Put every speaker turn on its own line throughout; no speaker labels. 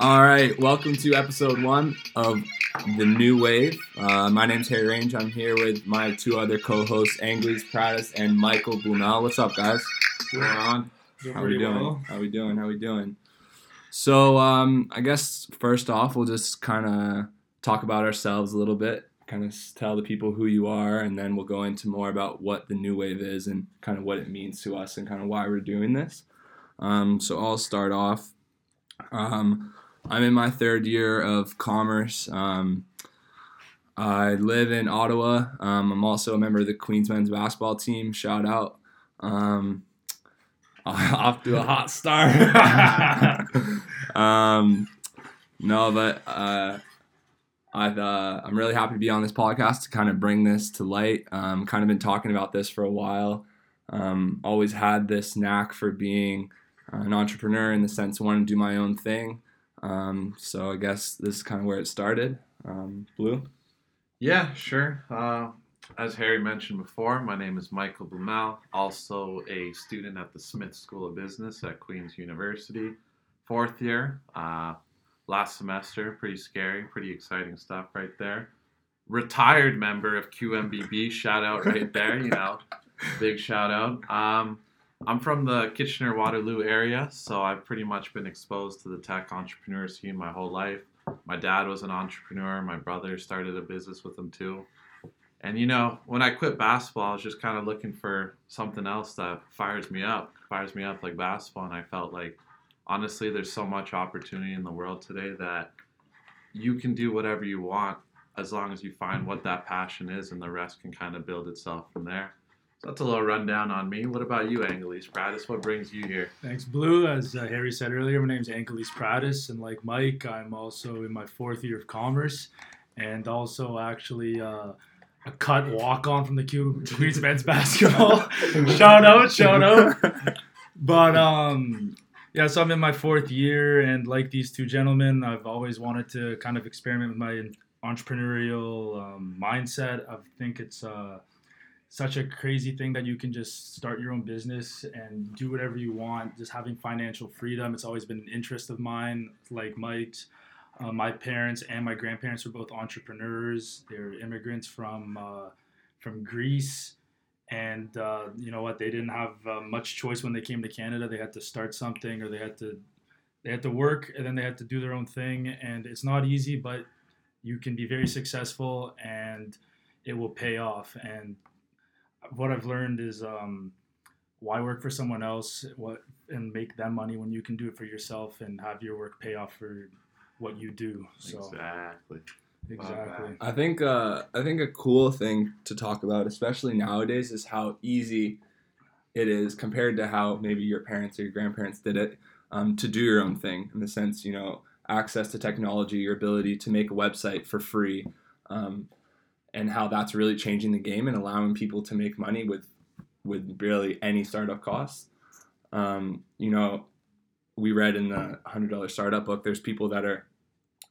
All right, welcome to episode one of the New Wave. Uh, my name's Harry Range. I'm here with my two other co-hosts, Angelis Pradis and Michael Blumel. What's up, guys? What's going on? How we doing?
well.
How we doing? How we doing? So, um, I guess first off, we'll just kind of talk about ourselves a little bit, kind of tell the people who you are, and then we'll go into more about what the New Wave is and kind of what it means to us and kind of why we're doing this. Um, so I'll start off. Um, I'm in my third year of commerce. Um, I live in Ottawa. Um, I'm also a member of the Queens men's basketball team. Shout out. Um, off to a hot start. um, no, but uh, I've uh, I'm really happy to be on this podcast to kind of bring this to light. Um, kind of been talking about this for a while. Um, always had this knack for being an entrepreneur in the sense I want to do my own thing. Um, so I guess this is kind of where it started. Um, Blue.
Yeah, sure. Uh, as Harry mentioned before, my name is Michael Blumel, also a student at the Smith School of Business at Queen's University, fourth year. Uh, last semester, pretty scary, pretty exciting stuff right there. Retired member of QMBB, shout out right there, you know, big shout out. Um, I'm from the Kitchener Waterloo area, so I've pretty much been exposed to the tech entrepreneur scene my whole life. My dad was an entrepreneur. My brother started a business with him too. And you know, when I quit basketball, I was just kind of looking for something else that fires me up, fires me up like basketball. And I felt like, honestly, there's so much opportunity in the world today that you can do whatever you want as long as you find what that passion is, and the rest can kind of build itself from there. So that's a little rundown on me. What about you, Angelis Pradis? What brings you here?
Thanks, Blue. As uh, Harry said earlier, my name is Angelis Pradis, and like Mike, I'm also in my fourth year of commerce, and also actually uh, a cut walk on from the Q- Queens men's basketball. shout out, shout out. But um, yeah, so I'm in my fourth year, and like these two gentlemen, I've always wanted to kind of experiment with my entrepreneurial um, mindset. I think it's uh, such a crazy thing that you can just start your own business and do whatever you want. Just having financial freedom. It's always been an interest of mine, like Mike's. Uh, my parents and my grandparents were both entrepreneurs. They're immigrants from uh, from Greece, and uh, you know what? They didn't have uh, much choice when they came to Canada. They had to start something, or they had to they had to work, and then they had to do their own thing. And it's not easy, but you can be very successful, and it will pay off. And what I've learned is um, why work for someone else what and make them money when you can do it for yourself and have your work pay off for what you do. So
Exactly.
exactly.
I think uh, I think a cool thing to talk about, especially nowadays, is how easy it is compared to how maybe your parents or your grandparents did it um, to do your own thing. In the sense, you know, access to technology, your ability to make a website for free, um, and how that's really changing the game and allowing people to make money with with really any startup costs. Um, you know, we read in the hundred dollar startup book, there's people that are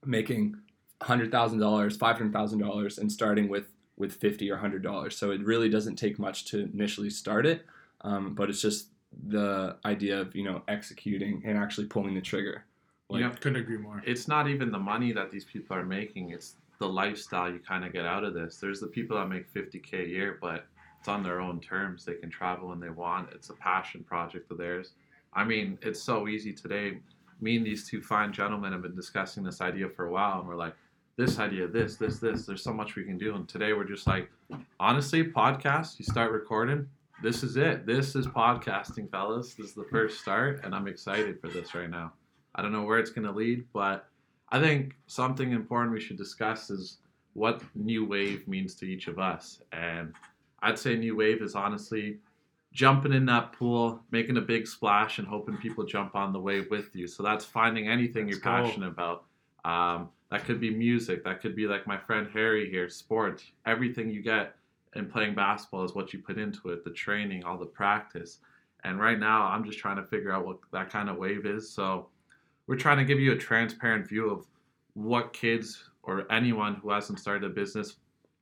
making hundred thousand dollars, five hundred thousand dollars, and starting with with fifty or hundred dollars. So it really doesn't take much to initially start it, um, but it's just the idea of you know executing and actually pulling the trigger. Like,
Yeah.
Couldn't agree more.
it's not even the money that these people are making it's the lifestyle you kind of get out of this. There's the people that make 50k a year but it's on their own terms. They can travel when they want. It's a passion project of theirs. I mean it's so easy today. Me and these two fine gentlemen have been discussing this idea for a while and we're like this idea this this this there's so much we can do. And today we're just like honestly podcast you start recording this is it. This is podcasting fellas. This is the first start and i'm excited for this right now. I don't know where it's going to lead, but I think something important we should discuss is what new wave means to each of us. And I'd say new wave is honestly jumping in that pool, making a big splash, and hoping people jump on the wave with you. So that's finding anything
Let's
you're
go.
passionate about. Um, that could be music. That could be like my friend Harry here, sport. Everything you get in playing basketball is what you put into it the training, all the practice. And right now, I'm just trying to figure out what that kind of wave is. So we're trying to give you a transparent view of what kids or anyone who hasn't started a business,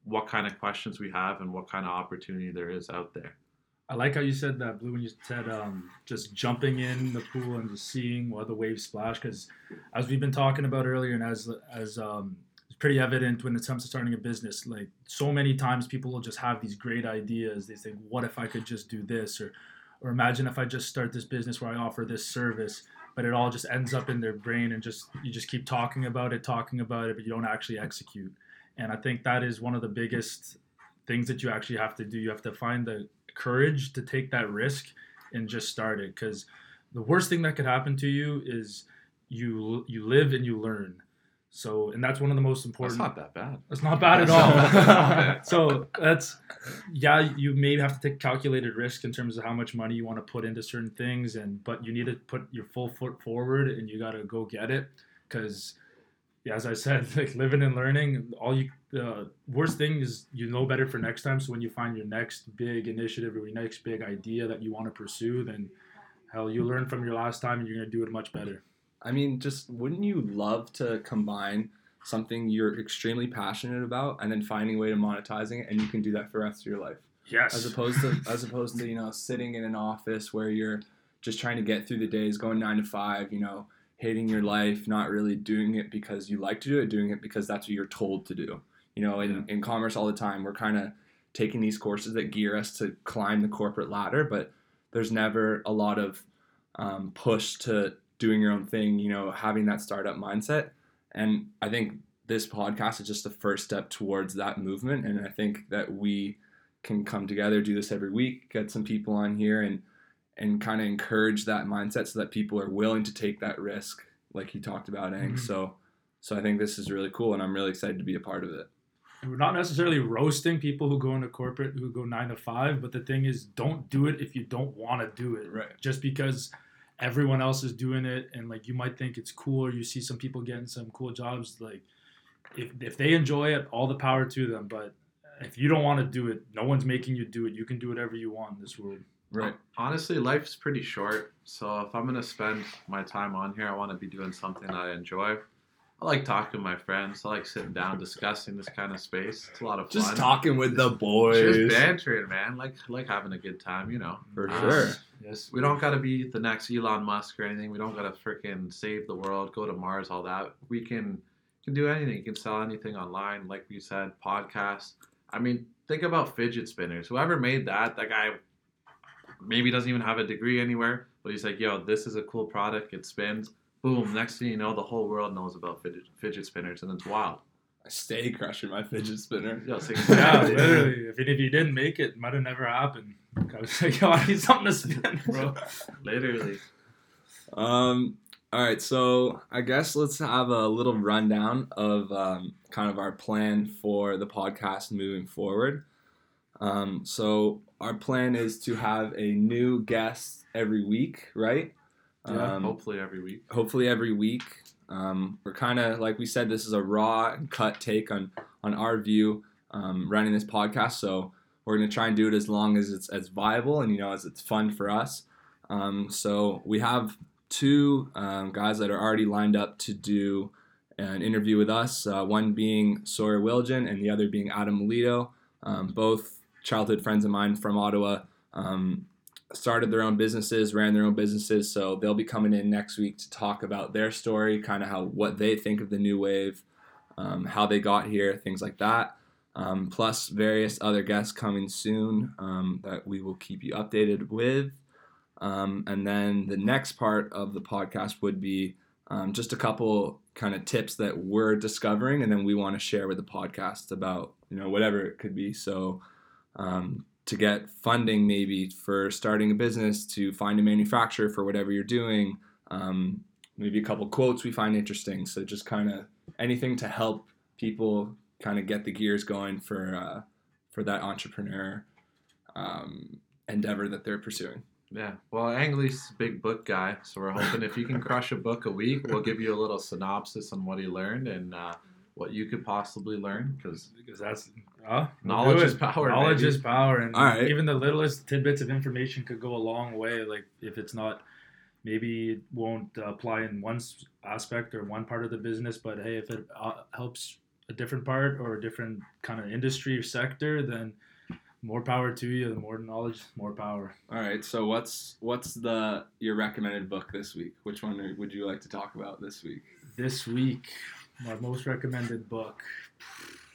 what kind of questions we have and what kind of opportunity there is out there.
I like how you said that, Blue, when you said um, just jumping in the pool and just seeing what the waves splash. Because as we've been talking about earlier, and as as um, it's pretty evident when it comes to starting a business, like so many times people will just have these great ideas. They think, "What if I could just do this?" or or imagine if I just start this business where I offer this service, but it all just ends up in their brain and just you just keep talking about it, talking about it, but you don't actually execute. And I think that is one of the biggest things that you actually have to do. You have to find the courage to take that risk and just start it because the worst thing that could happen to you is you you live and you learn so and that's one of the most important
That's not that bad.
it's not bad at all so that's yeah you may have to take calculated risk in terms of how much money you want to put into certain things and but you need to put your full foot forward and you got to go get it because yeah, as I said, like living and learning, all you the worst thing is you know better for next time. So when you find your next big initiative or your next big idea that you want to pursue, then hell, you learn from your last time and you're gonna do it much better.
I mean, just wouldn't you love to combine something you're extremely passionate about and then finding a way to monetizing it, and you can do that for the rest of your life,
Yes.
as opposed to as opposed to you know sitting in an office where you're just trying to get through the days, going nine to five, you know, hating your life, not really doing it because you like to do it, doing it because that's what you're told to do. You know, in, in commerce all the time, we're kind of taking these courses that gear us to climb the corporate ladder, but there's never a lot of um, push to doing your own thing, you know, having that startup mindset. And I think this podcast is just the first step towards that movement. And I think that we can come together, do this every week, get some people on here and and kind of encourage that mindset so that people are willing to take that risk, like he talked about, Ang.
Mhm.
So so I think this is really cool and I'm really excited to be a part of it.
And we're not necessarily roasting people who go into corporate who go nine to five, but the thing is, don't do it if you don't want to do it.
Right.
Just because everyone else is doing it, and like you might think it's cool, or you see some people getting some cool jobs. Like, if if they enjoy it, all the power to them. But if you don't want to do it, no one's making you do it. You can do whatever you want in this world.
Right.
Honestly, life's pretty short. So if I'm gonna spend my time on here, I want to be doing something I enjoy. I like talking to my friends. I like sitting down, discussing this kind of space. It's a lot of fun.
Just talking with the boys.
Just bantering, man. Like like having a good time, you know.
For
Uh,
sure.
Yes.
We don't gotta be the next Elon Musk or anything. We don't gotta freaking save the world, go to Mars, all that. We can can do anything. You can sell anything online, like we said, podcasts. I mean, think about fidget spinners. Whoever made that, that guy maybe doesn't even have a degree anywhere, but he's like, yo, this is a cool product. It spins. Boom. Next thing you know, the whole world knows about fidget, fidget spinners, and it's wild.
I stay crushing my fidget spinner.
Yo, it's
Yeah, literally. If, it, if you didn't make it, it might have never happened. I was like, yo, I need something to spin, bro.
Literally.
Um, all right, so I guess let's have a little rundown of um, kind of our plan for the podcast moving forward. Um, so our plan is to have a new guest every week, right?
Yeah,
Um,
Hopefully every week.
hopefully every week. Um, we're kind of like we said, this is a raw and cut take on on our view um, running this podcast. So we're gonna try and do it as long as it's as viable and you know as it's fun for us. Um, so we have two um, guys that are already lined up to do an interview with us. Uh, one being Sawyer Wilgen and the other being Adam Melito. Um, both childhood friends of mine from Ottawa. Um, started their own businesses, ran their own businesses. So they'll be coming in next week to talk about their story, kind of how what they think of the new wave, um, how they got here, things like that. Um, plus various other guests coming soon um, that we will keep you updated with. Um, and then the next part of the podcast would be um, just a couple kind of tips that we're discovering, and then we want to share with the podcast about you know whatever it could be. So um, to get funding maybe for starting a business, to find a manufacturer for whatever you're doing, um, maybe a couple quotes we find interesting. So just kind of anything to help people kind of get the gears going for uh, for that entrepreneur um, endeavor that they're pursuing.
Yeah. Well, Angley's big book guy, so we're hoping if you can crush a book a week, we'll give you a little synopsis on what he learned and uh, what you could possibly learn. Because
Because that's uh, we'll
Knowledge is power,
Knowledge
baby.
is power, and
All right.
even the littlest tidbits of information could go a long way. Like if it's not, maybe it won't uh, apply in one aspect or one part of the business, but hey, if it uh, helps a different part or a different kind of industry or sector, then more power to you. The more knowledge, more power.
All right. So what's what's the your recommended book this week? Which one would you like to talk about this week?
This week, my most recommended book.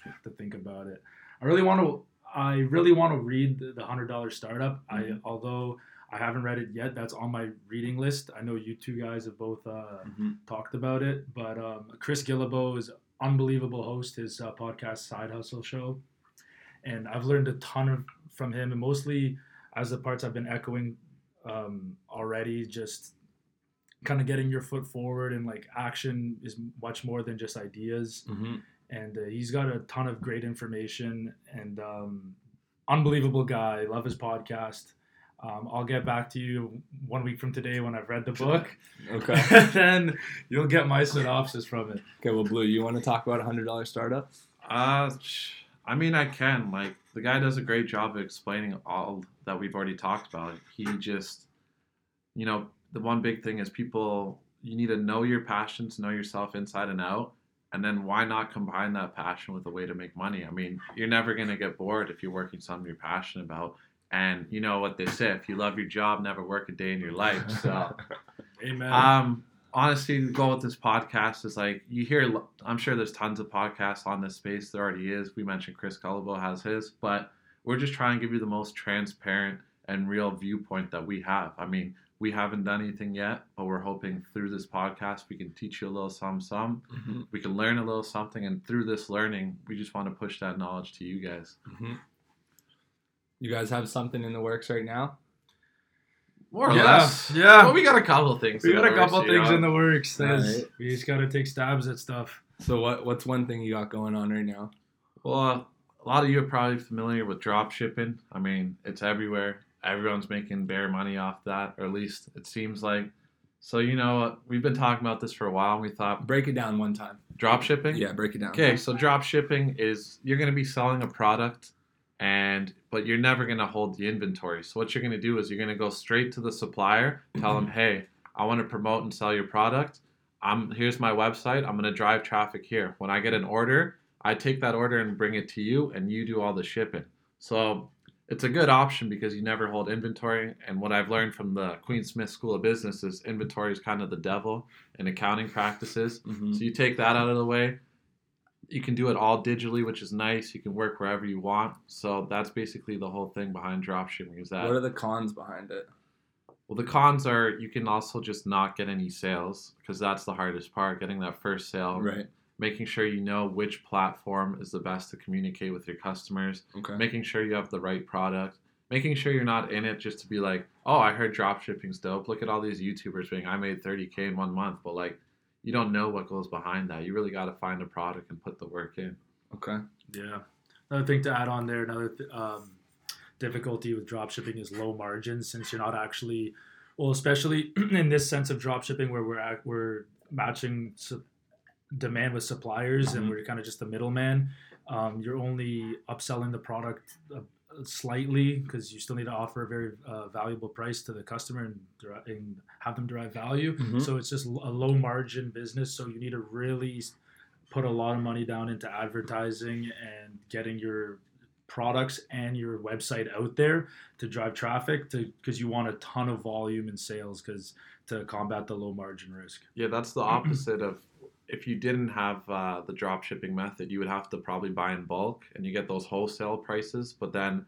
Have to think about it. I really want to. I really want to read the, the hundred dollar startup. I
Mhm.
although I haven't read it yet. That's on my reading list. I know you two guys have both uh,
Mm-hmm.
talked about it, but um, Chris Guillebeau is unbelievable host. His uh, podcast Side Hustle Show, and I've learned a ton of, from him, and mostly as the parts I've been echoing um, already, just kind of getting your foot forward and like action is much more than just ideas.
Mm-hmm.
And uh, he's got a ton of great information and um, unbelievable guy. Love his podcast. Um, I'll get back to you one week from today when I've read the book.
Okay.
then you'll get my synopsis from it.
Okay. Well, Blue, you want to talk about a hundred dollar startup?
Uh, I mean, I can. Like, the guy does a great job of explaining all that we've already talked about. He just, you know, the one big thing is people, you need to know your passions, know yourself inside and out. And then why not combine that passion with a way to make money? I mean, you're never going to get bored if you're working something you're passionate about. And you know what they say if you love your job, never work a day in your life. So,
Amen.
um, honestly, the goal with this podcast is like you hear. I'm sure there's tons of podcasts on this space. There already is. We mentioned Chris Guillebeau has his, but we're just trying to give you the most transparent and real viewpoint that we have. I mean, we haven't done anything yet, but we're hoping through this podcast we can teach you a little some some.
Mm-hmm.
We can learn a little something, and through this learning, we just want to push that knowledge to you guys.
Mm-hmm. You guys have something in the works right now?
More or
Yeah,
less.
yeah.
Well, we got a couple things.
we got a couple
works, you
things
know?
in the works. There's-
Alright.
We just got to take stabs at stuff.
So what what's one thing you got going on right now?
Well, a lot of you are probably familiar with drop shipping. I mean, it's everywhere. Everyone's making bare money off that, or at least it seems like. So, you know, we've been talking about this for a while, and we thought
Break it down one time.
drop shipping?
Yeah, break it down.
Okay, so drop shipping is you're going to be selling a product and but you're never going to hold the inventory. So what you're going to do is you're going to go straight to the supplier, tell them, "Hey, I want to promote and sell your product. I'm here's my website. I'm going to drive traffic here. When I get an order, I take that order and bring it to you and you do all the shipping." So it's a good option because you never hold inventory. And what I've learned from the Queen Smith School of Business is inventory is kind of the devil in accounting practices.
Mhm.
So you take that out of the way. You can do it all digitally, which is nice. You can work wherever you want. So that's basically the whole thing behind dropshipping is that
What are the cons behind it?
well the cons are you can also just not get any sales because that's the hardest part, getting that first sale.
Right.
Making sure you know which platform is the best to communicate with your customers,
Okay.
making sure you have the right product, making sure you're not in it just to be like, oh, I heard dropshipping's dope. Look at all these YouTubers being, I made 30K in one month. But like, you don't know what goes behind that. You really got to find a product and put the work in.
Okay.
Yeah. Another thing to add on there, another th- um, difficulty with dropshipping is low margins since you're not actually, well, especially in this sense of dropshipping where we're at, we're matching su- demand with suppliers
Mhm.
and we're kind of just the middleman. Um, you're only upselling the product uh, slightly because you still need to offer a very uh, valuable price to the customer and, and have them derive value.
Mhm.
So it's just a low margin business. So you need to really put a lot of money down into advertising and getting your products and your website out there to drive traffic to because you want a ton of volume and sales because to combat the low margin risk.
Yeah, that's the opposite of if you didn't have uh, the drop shipping method, you would have to probably buy in bulk and you get those wholesale prices, but then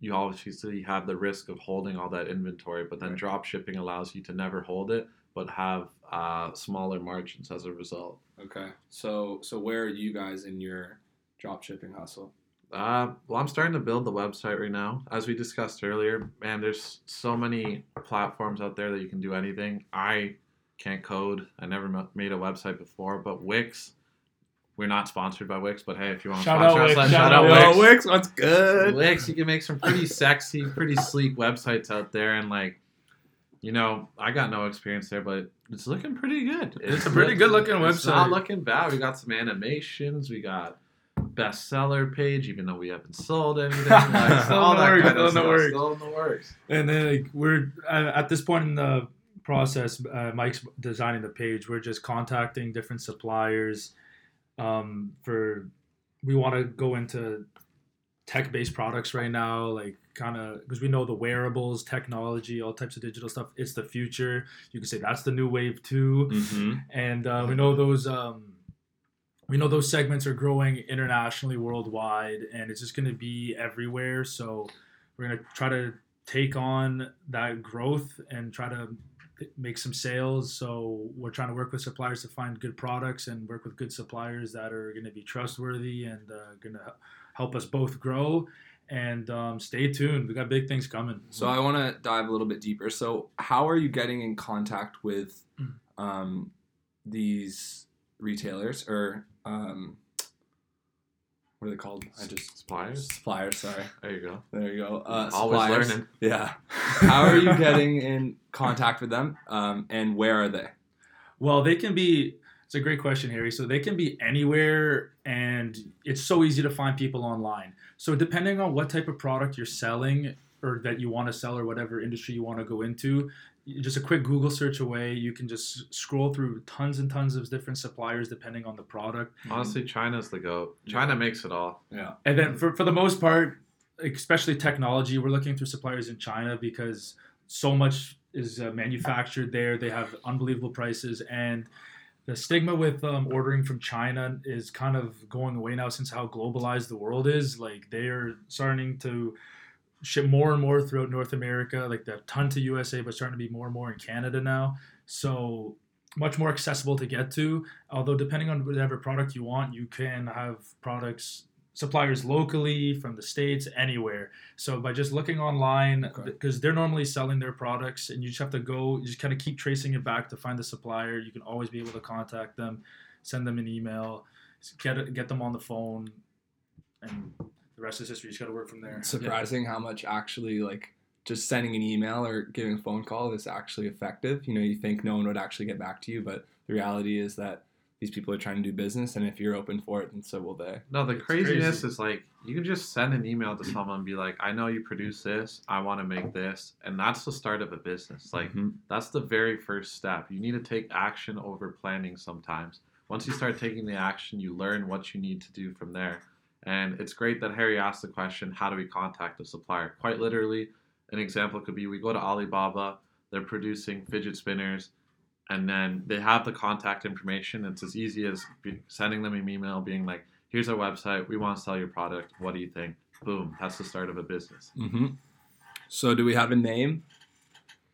you obviously have the risk of holding all that inventory. But then
Right.
drop shipping allows you to never hold it, but have uh, smaller margins as a result.
Okay. So so where are you guys in your drop shipping hustle?
Uh, well, I'm starting to build the website right now. As we discussed earlier, man, there's so many platforms out there that you can do anything. I can't code. I never ma- made a website before, but Wix. We're not sponsored by Wix, but hey, if you want to
Shout
sponsor
out
us,
Wix,
let-
shout
shout
out
out
Wix.
Wix.
Wix, what's good?
Wix, you can make some pretty sexy, pretty sleek websites out there, and like, you know, I got no experience there, but it's looking pretty good.
It's a pretty good-looking website.
It's not looking bad. We got some animations. We got bestseller page, even though we haven't sold anything. Like,
Still
all
in the
that
works,
kind
still
of
in the works.
Still in the works.
And then like, we're uh, at this point in the process. Uh, Mike's designing the page. We're just contacting different suppliers um, for. We want to go into tech-based products right now, like kind of because we know the wearables, technology, all types of digital stuff. It's the future. You can say that's the new wave too,
Mm-hmm.
and uh, we know those. Um, we know those segments are growing internationally, worldwide, and it's just going to be everywhere. So we're going to try to take on that growth and try to make some sales. So we're trying to work with suppliers to find good products and work with good suppliers that are going to be trustworthy and uh, going to help us both grow. And um, stay tuned. We got big things coming.
So I want to dive a little bit deeper. So how are you getting in contact with
Mm.
um, these retailers or um, what are they called? I just
Suppliers.
suppliers. Sorry,
There you go.
there you go. Uh,
Always
suppliers.
learning.
Yeah. How are you getting in contact with them? Um, and where are they?
Well, they can be. It's a great question, Harry. So they can be anywhere, and it's so easy to find people online. So depending on what type of product you're selling or that you want to sell or whatever industry you want to go into, just a quick Google search away, you can just scroll through tons and tons of different suppliers depending on the product.
Honestly, China's the goat. China makes it all.
Yeah.
And then for, for the most part, especially technology, we're looking through suppliers in China because so much is uh, manufactured there. They have unbelievable prices. And the stigma with um, ordering from China is kind of going away now since how globalized the world is. Like they are starting to ship more and more throughout North America, like the ton to USA, but starting to be more and more in Canada now. So much more accessible to get to. Although depending on whatever product you want, you can have products suppliers locally from the states anywhere so by just looking online
Okay.
because they're normally selling their products and you just have to go you just kind of keep tracing it back to find the supplier you can always be able to contact them send them an email get get them on the phone and the rest is history you just got to work from there
It's surprising how much actually like just sending an email or giving a phone call is actually effective. You know, you think no one would actually get back to you, but the reality is that these people are trying to do business, and if you're open for it, then so will they.
No, the
It's
craziness
crazy.
is like you can just send an email to someone and be like, "I know you produce this. I want to make this," and that's the start of a business. Like
Mhm.
that's the very first step. You need to take action over planning sometimes. Once you start taking the action, you learn what you need to do from there. And it's great that Harry asked the question, how do we contact a supplier? Quite literally, an example could be we go to Alibaba, they're producing fidget spinners, and then they have the contact information. It's as easy as sending them an email being like, here's our website, we want to sell your product, what do you think? Boom, that's the start of a business.
Mm-hmm. So, do we have a name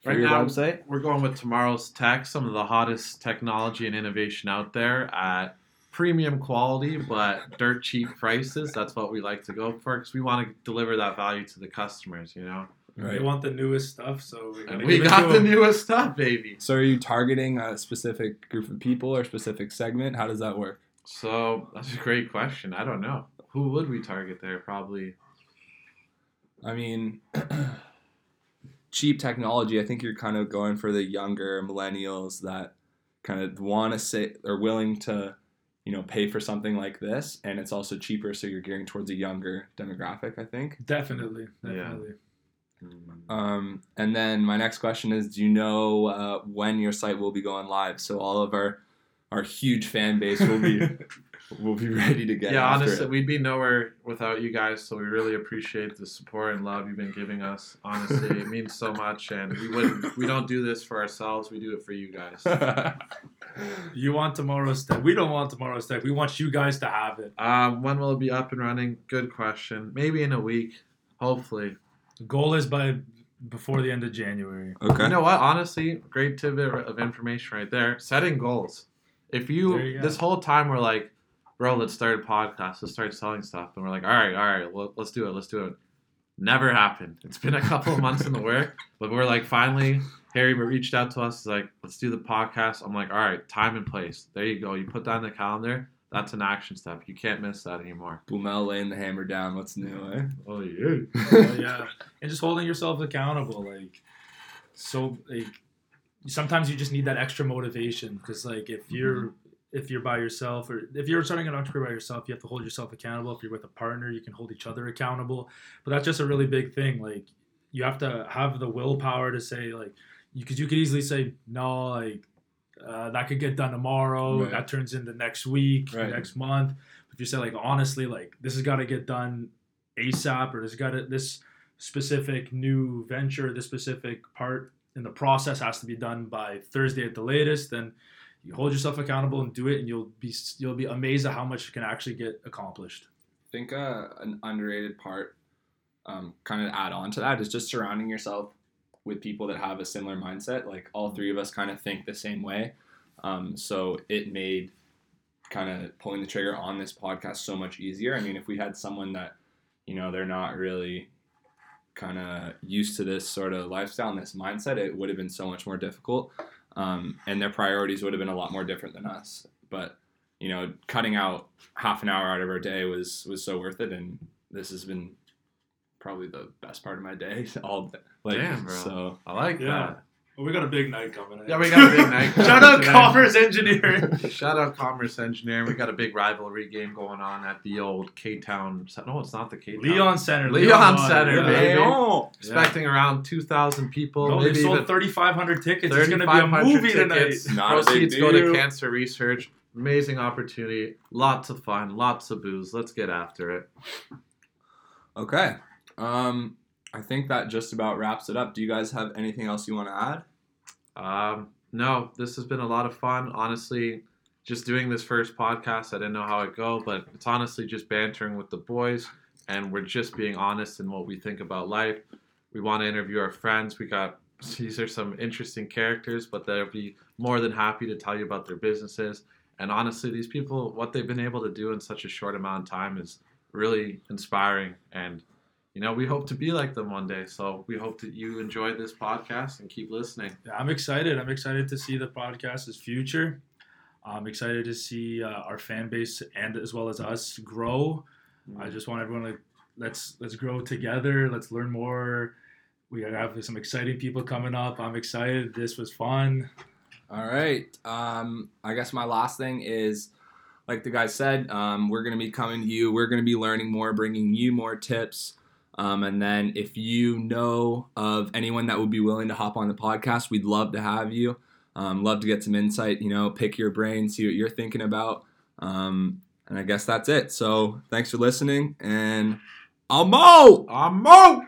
for
Right
your
now-
website?
We're going with tomorrow's tech, some of the hottest technology and innovation out there at premium quality but dirt cheap prices. That's what we like to go for because we want to deliver that value to the customers, you know.
they want the newest stuff so we,
And
gotta
we got
to
the
'em.
newest stuff, baby.
So, are you targeting a specific group of people or specific segment? How does that work?
So that's a great question. I don't know. Who would we target there? Probably
I mean, cheap technology. I think you're kind of going for the younger millennials that kind of want to say are willing to, you know, pay for something like this, and it's also cheaper, so you're gearing towards a younger demographic. I think.
definitely
Yeah.
definitely
Um, and then my next question is, do you know uh, when your site will be going live? So all of our our huge fan base will be will be ready to get.
yeah,
after
honestly,
it.
we'd be nowhere without you guys. So we really appreciate the support and love you've been giving us. Honestly, it means so much, and we wouldn't. We don't do this for ourselves. We do it for you guys.
you want tomorrow's tech we don't want tomorrow's tech we want you guys to have it
Um, when will it be up and running? Good question. Maybe in a week. Hopefully.
the goal is by before the end of january
okay.
You know what? Honestly, great tidbit of information right there. Setting goals. If you,
you
this whole time we're like, bro, let's start a podcast. Let's start selling stuff, and we're like, all right, all right, well, let's do it. Let's do it. Never happened. It's been a couple of months in the work, but we're like, finally, Harry reached out to us. He's like, let's do the podcast. I'm like, all right, time and place. There you go. You put that in the calendar. That's an action step. You can't miss that anymore.
Blumel laying the hammer down. What's new, eh?
Oh yeah.
Oh, yeah, and just holding yourself accountable, like so, like sometimes you just need that extra motivation because, like, if you're if you're by yourself or if you're starting an entrepreneur by yourself, you have to hold yourself accountable. If you're with a partner, you can hold each other accountable. But that's just a really big thing. Like, you have to have the willpower to say, like, because you, could easily say no, like. Uh, that could get done tomorrow.
Right.
That turns into next week,
Right.
next month. If you say like honestly, like this has got to get done ASAP or there's got to this specific new venture, this specific part in the process has to be done by Thursday at the latest, then you hold yourself accountable and do it, and you'll be you'll be amazed at how much you can actually get accomplished.
I think uh, an underrated part, um, kind of add on to that, is just surrounding yourself with people that have a similar mindset. Like all three of us kind of think the same way. Um, so it made kind of pulling the trigger on this podcast so much easier. I mean, if we had someone that, you know, they're not really kind of used to this sort of lifestyle and this mindset, it would have been so much more difficult. Um, and their priorities would have been a lot more different than us. But, you know, cutting out half an hour out of our day was was so worth it. And this has been probably the best part of my day. All like
Damn, bro.
so.
I like
Yeah. Well, we got a big night coming.
Yeah, we got a big night
Shout out
today.
Commerce Engineering.
Shout out Commerce Engineering. We got a big rivalry game going on at the old K Town. No, it's not the K Town.
Leon Center.
Leon
Water,
Center,
yeah.
baby.
Leon.
Expecting around 2,000 people.
No, they
maybe
sold 3,500 tickets. It's going to be a movie
tickets.
tonight.
Not
Proceeds go to cancer research. Amazing opportunity. Lots of fun. Lots of booze. Let's get after it.
Okay. Um, I think that just about wraps it up. Do you guys have anything else you want to add?
Um, no, this has been a lot of fun. Honestly, just doing this first podcast, I didn't know how it go, but it's honestly just bantering with the boys, and we're just being honest in what we think about life. We want to interview our friends. We got these are some interesting characters, but they'll be more than happy to tell you about their businesses. And honestly, these people, what they've been able to do in such a short amount of time is really inspiring. And you know, we hope to be like them one day. So we hope that you enjoy this podcast and keep listening.
Yeah, I'm excited. I'm excited to see the podcast's future. I'm excited to see uh, our fan base and as well as us grow. I just want everyone to let's let's grow together. Let's learn more. We have some exciting people coming up. I'm excited. This was fun.
All right. Um, I guess my last thing is, like the guy said, um, we're going to be coming to you. We're going to be learning more, bringing you more tips. Um, and then if you know of anyone that would be willing to hop on the podcast, we'd love to have you. Um, love to get some insight, you know, pick your brain, see what you're thinking about. Um, and I guess that's it. So thanks for listening and I'll mow.
I'm out.